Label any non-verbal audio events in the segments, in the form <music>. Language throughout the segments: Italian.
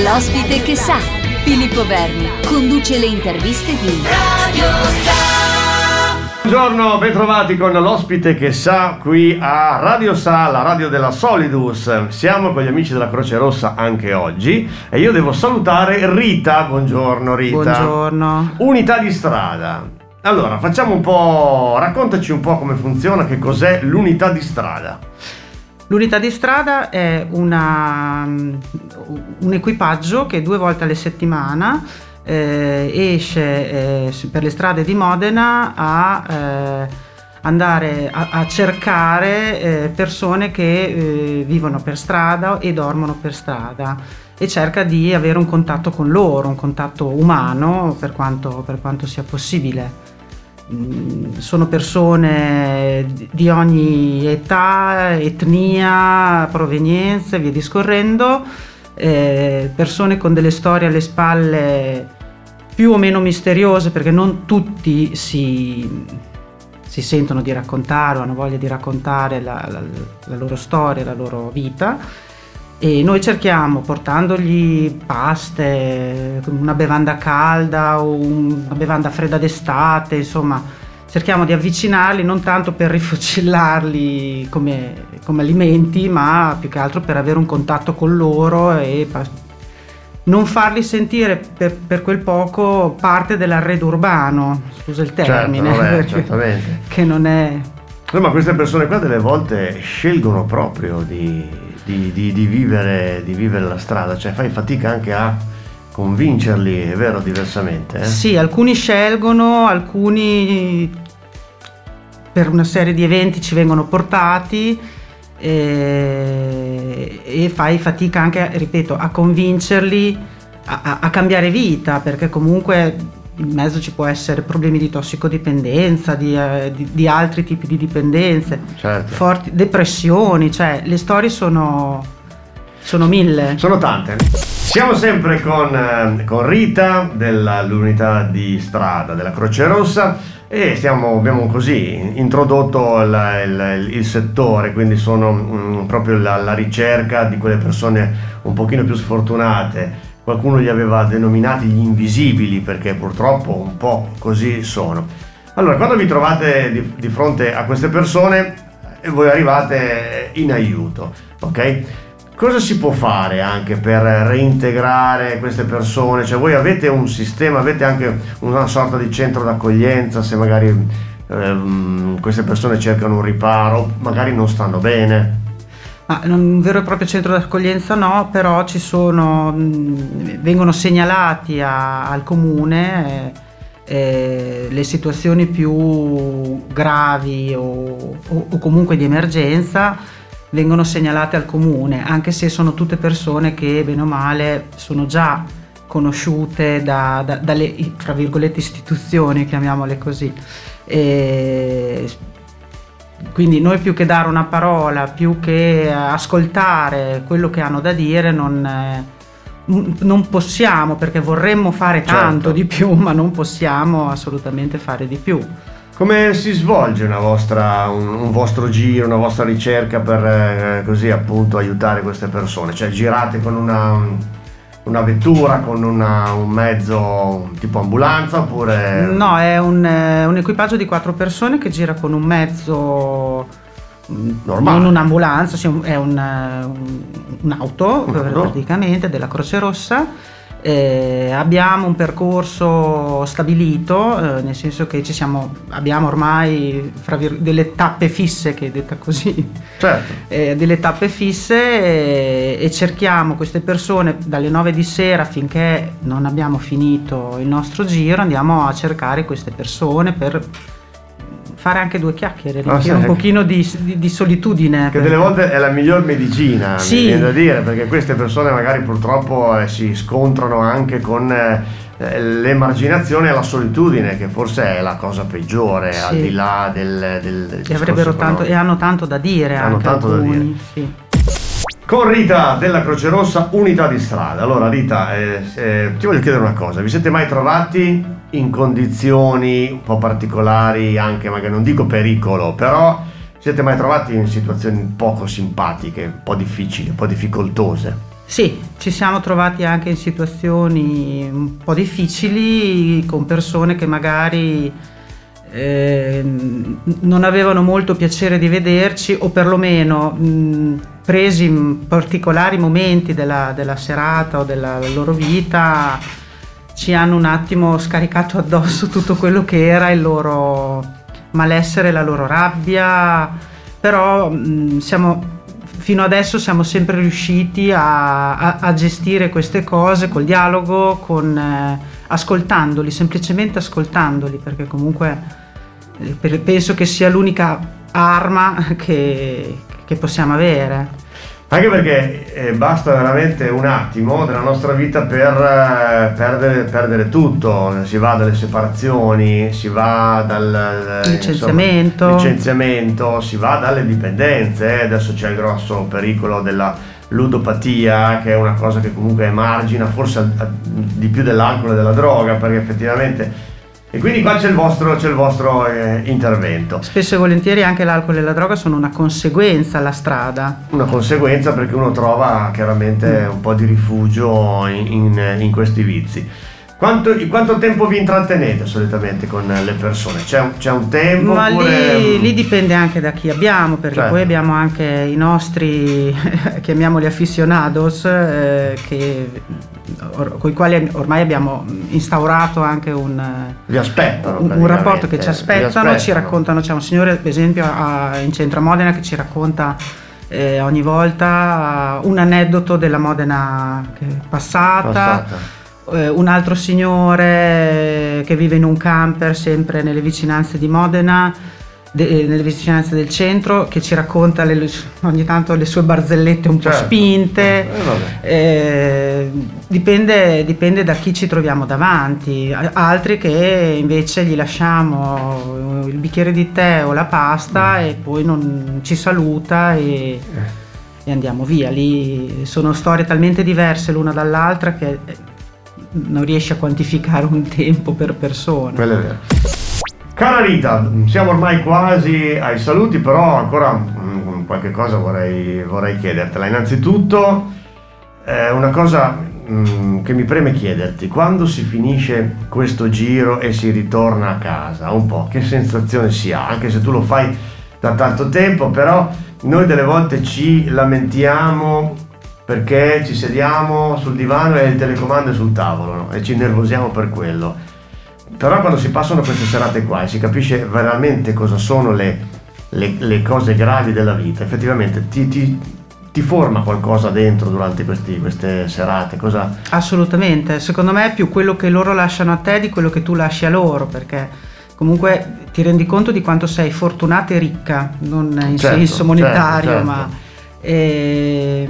L'ospite che sa, Filippo Verni, conduce le interviste di Radio Sa. Buongiorno, bentrovati con l'ospite che sa qui a Radio Sa, la radio della Solidus. Siamo con gli amici della Croce Rossa anche oggi e io devo salutare Rita. Buongiorno Rita. Buongiorno. Unità di strada. Allora, facciamo un po', raccontaci un po' come funziona, che cos'è l'unità di strada. L'unità di strada è una, un equipaggio che due volte alla settimana eh, esce eh, per le strade di Modena a eh, andare a, a cercare eh, persone che eh, vivono per strada e dormono per strada e cerca di avere un contatto con loro, un contatto umano per quanto, per quanto sia possibile. Mm, sono persone di ogni età, etnia, provenienza e via discorrendo, eh, persone con delle storie alle spalle più o meno misteriose perché non tutti si, si sentono di raccontare o hanno voglia di raccontare la, la, la loro storia, la loro vita e noi cerchiamo, portandogli paste, una bevanda calda o una bevanda fredda d'estate, insomma, cerchiamo di avvicinarli non tanto per rifocillarli come, come alimenti, ma più che altro per avere un contatto con loro e non farli sentire per, per, quel poco parte dell'arredo urbano, scusa il certo, termine, certo, vabbè, certamente. che non è... No, ma queste persone qua delle volte scelgono proprio di di, di, di, vivere, di vivere la strada, cioè fai fatica anche a convincerli, è vero, diversamente? Eh? Sì, alcuni scelgono, alcuni per una serie di eventi ci vengono portati e, e fai fatica anche, ripeto, a convincerli a, a, a cambiare vita, perché comunque in mezzo ci può essere problemi di tossicodipendenza, di, eh, di, di altri tipi di dipendenze, certo. forti depressioni, cioè le storie sono, sono mille. Sono tante. Siamo sempre con, eh, con Rita dell'unità di strada della Croce Rossa e stiamo, abbiamo così introdotto il, il, il settore, quindi sono um, proprio la, la ricerca di quelle persone un pochino più sfortunate qualcuno li aveva denominati gli invisibili perché purtroppo un po' così sono. Allora, quando vi trovate di, di fronte a queste persone, eh, voi arrivate in aiuto, ok? Cosa si può fare anche per reintegrare queste persone? Cioè voi avete un sistema, avete anche una sorta di centro d'accoglienza se magari ehm, queste persone cercano un riparo, magari non stanno bene? Ma un vero e proprio centro d'accoglienza no, però ci sono, vengono segnalati a, al comune eh, eh, le situazioni più gravi o, o, o, comunque di emergenza vengono segnalate al comune, anche se sono tutte persone che bene o male sono già conosciute da, da, dalle tra virgolette istituzioni, chiamiamole così. E quindi noi più che dare una parola, più che ascoltare quello che hanno da dire, non, eh, non possiamo, perché vorremmo fare tanto certo. di più, <laughs> ma non possiamo assolutamente fare di più. Come si svolge vostra, un, un, vostro giro, una vostra ricerca per eh, così appunto aiutare queste persone? Cioè girate con una una vettura con una, un mezzo tipo ambulanza oppure... No, è un, eh, un, equipaggio di quattro persone che gira con un mezzo mm, normale. Non un'ambulanza, è un, un, un'auto praticamente della Croce Rossa eh, abbiamo percorso stabilito, eh, nel senso che ci siamo, abbiamo ormai vir- delle tappe fisse, che è detta così, certo. <laughs> eh, delle tappe fisse e, e, cerchiamo queste persone dalle 9 di sera finché non abbiamo finito il nostro giro, andiamo a cercare queste persone per fare anche due chiacchiere, sì, un pochino di, di, di, solitudine. Che delle volte è la miglior medicina, sì. mi viene da dire, perché queste persone magari purtroppo eh, si scontrano anche con eh, l'emarginazione e la solitudine, che forse è la cosa peggiore, sì. al di là del... del, e, avrebbero tanto, e hanno tanto da dire hanno anche tanto alcuni, da dire. Sì. Con Rita della Croce Rossa, unità di strada. Allora Rita, eh, eh, ti voglio chiedere una cosa, vi siete mai trovati in condizioni un po' particolari, anche magari non dico pericolo, però siete mai trovati in situazioni poco simpatiche, un po' difficili, un po' difficoltose? Sì, ci siamo trovati anche in situazioni un po' difficili con persone che magari eh, non avevano molto piacere di vederci o perlomeno mh, presi in particolari momenti della, della serata o della loro vita ci hanno un attimo scaricato addosso tutto quello che era il loro malessere, la loro rabbia, però mh, siamo fino adesso siamo sempre riusciti a, a, a gestire queste cose col dialogo, con, eh, ascoltandoli, semplicemente ascoltandoli, perché comunque eh, per, penso che sia l'unica arma che, che possiamo avere. Anche perché eh, basta veramente un attimo della nostra vita per eh, perdere, perdere, tutto, si va dalle separazioni, si va dal eh, licenziamento. Insomma, licenziamento, si va dalle dipendenze, eh. adesso c'è il grosso pericolo della ludopatia che è una cosa che comunque emargina forse di più dell'alcol e della droga perché effettivamente e quindi qua c'è il vostro, c'è il vostro eh, intervento. Spesso e volentieri anche l'alcol e la droga sono una conseguenza alla strada. Una conseguenza perché uno trova chiaramente mm. un po' di rifugio in, in, in questi vizi. Quanto, quanto, tempo vi intrattenete solitamente con le persone? C'è un, c'è un tempo? Ma oppure... lì, lì, dipende anche da chi abbiamo, perché certo. poi abbiamo anche i nostri, <laughs> chiamiamoli aficionados, eh, che, or, con i quali ormai abbiamo instaurato anche un, un, un rapporto che ci aspettano, aspettano, ci raccontano, c'è un signore per esempio a, in centro a Modena che ci racconta eh, ogni volta un aneddoto della Modena passata. passata eh, un altro signore che vive in un camper sempre nelle vicinanze di Modena, de, eh, nelle vicinanze del centro, che ci racconta le, ogni tanto le sue barzellette un certo. po' spinte. Eh, eh, dipende, dipende, da chi ci troviamo davanti. Altri che invece gli lasciamo il bicchiere di tè o la pasta mm. e poi non ci saluta e eh. e andiamo via. Lì sono storie talmente diverse l'una dall'altra che non riesci a quantificare un tempo per persona. Quello è vero. Cara Rita, siamo ormai quasi ai saluti, però ancora qualche cosa vorrei, vorrei chiedertela. Innanzitutto, eh, una cosa mh, che mi preme chiederti, quando si finisce questo giro e si ritorna a casa, un po' che sensazione si ha, anche se tu lo fai da tanto tempo, però noi delle volte ci lamentiamo perché ci sediamo sul divano e il telecomando è sul tavolo no? e ci nervosiamo per quello. Però quando si passano queste serate qua e si capisce veramente cosa sono le, le, le cose gravi della vita, effettivamente ti, ti, ti forma qualcosa dentro durante questi, queste serate? Cosa... Assolutamente, secondo me è più quello che loro lasciano a te di quello che tu lasci a loro, perché comunque ti rendi conto di quanto sei fortunata e ricca, non in certo, senso monetario, certo, certo. ma... Eh,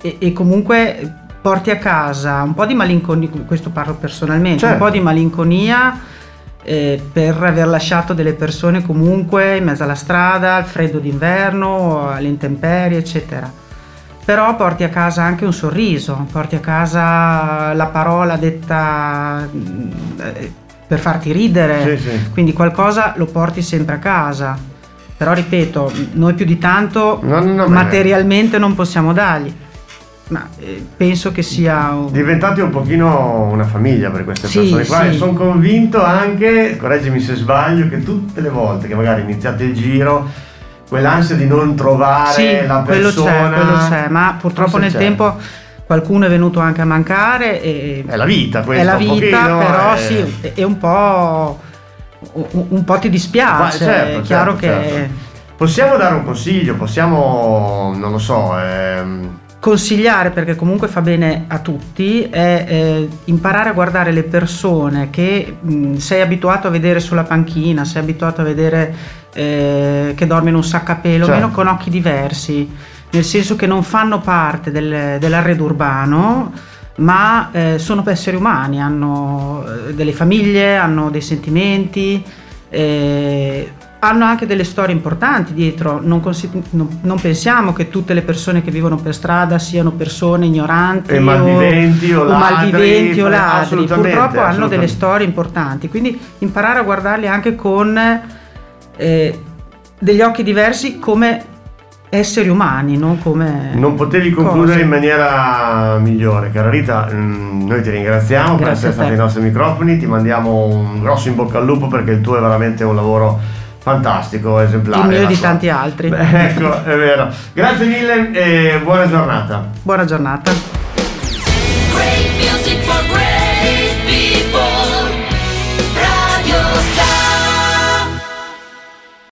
e, e comunque porti a casa un po' di malinconia, questo parlo personalmente, certo. un po' di malinconia eh, per aver lasciato delle persone comunque in mezzo alla strada, al freddo d'inverno, alle intemperie, eccetera. Però porti a casa anche un sorriso, porti a casa la parola detta eh, per farti ridere, sì, sì. quindi qualcosa lo porti sempre a casa. Però ripeto, noi più di tanto no, no, materialmente non possiamo dargli ma eh, penso che sia un... diventati un pochino una famiglia per queste sì, persone qua sì. e sono convinto anche, correggimi se sbaglio, che tutte le volte che magari iniziate il giro quell'ansia di non trovare sì, la persona quello c'è, quello c'è, ma purtroppo nel c'è. tempo qualcuno è venuto anche a mancare e è la vita questa è la vita pochino, però è... sì è un po' un, po' ti dispiace certo, è chiaro certo, che certo. possiamo dare un consiglio possiamo non lo so ehm consigliare perché comunque fa bene a tutti è eh, imparare a guardare le persone che mh, sei abituato a vedere sulla panchina, sei abituato a vedere eh, che dormono in un sacco a pelo, certo. meno con occhi diversi, nel senso che non fanno parte del, dell'arredo urbano, ma eh, sono esseri umani, hanno eh, delle famiglie, hanno dei sentimenti. Eh, hanno anche delle storie importanti dietro, non, consi- non, non, pensiamo che tutte le persone che vivono per strada siano persone ignoranti o malviventi o, o, ladri, malviventi o ladri. purtroppo hanno delle storie importanti, quindi imparare a guardarli anche con eh, degli occhi diversi come esseri umani, non come... Non potevi concludere cose. in maniera migliore, cara Rita, mm, noi ti ringraziamo Grazie per essere stati ai nostri microfoni, ti mandiamo un grosso in bocca al lupo perché il tuo è veramente un lavoro fantastico, esemplare. Il mio di tanti altri. Beh, ecco, è vero. Grazie mille e buona giornata. Buona giornata.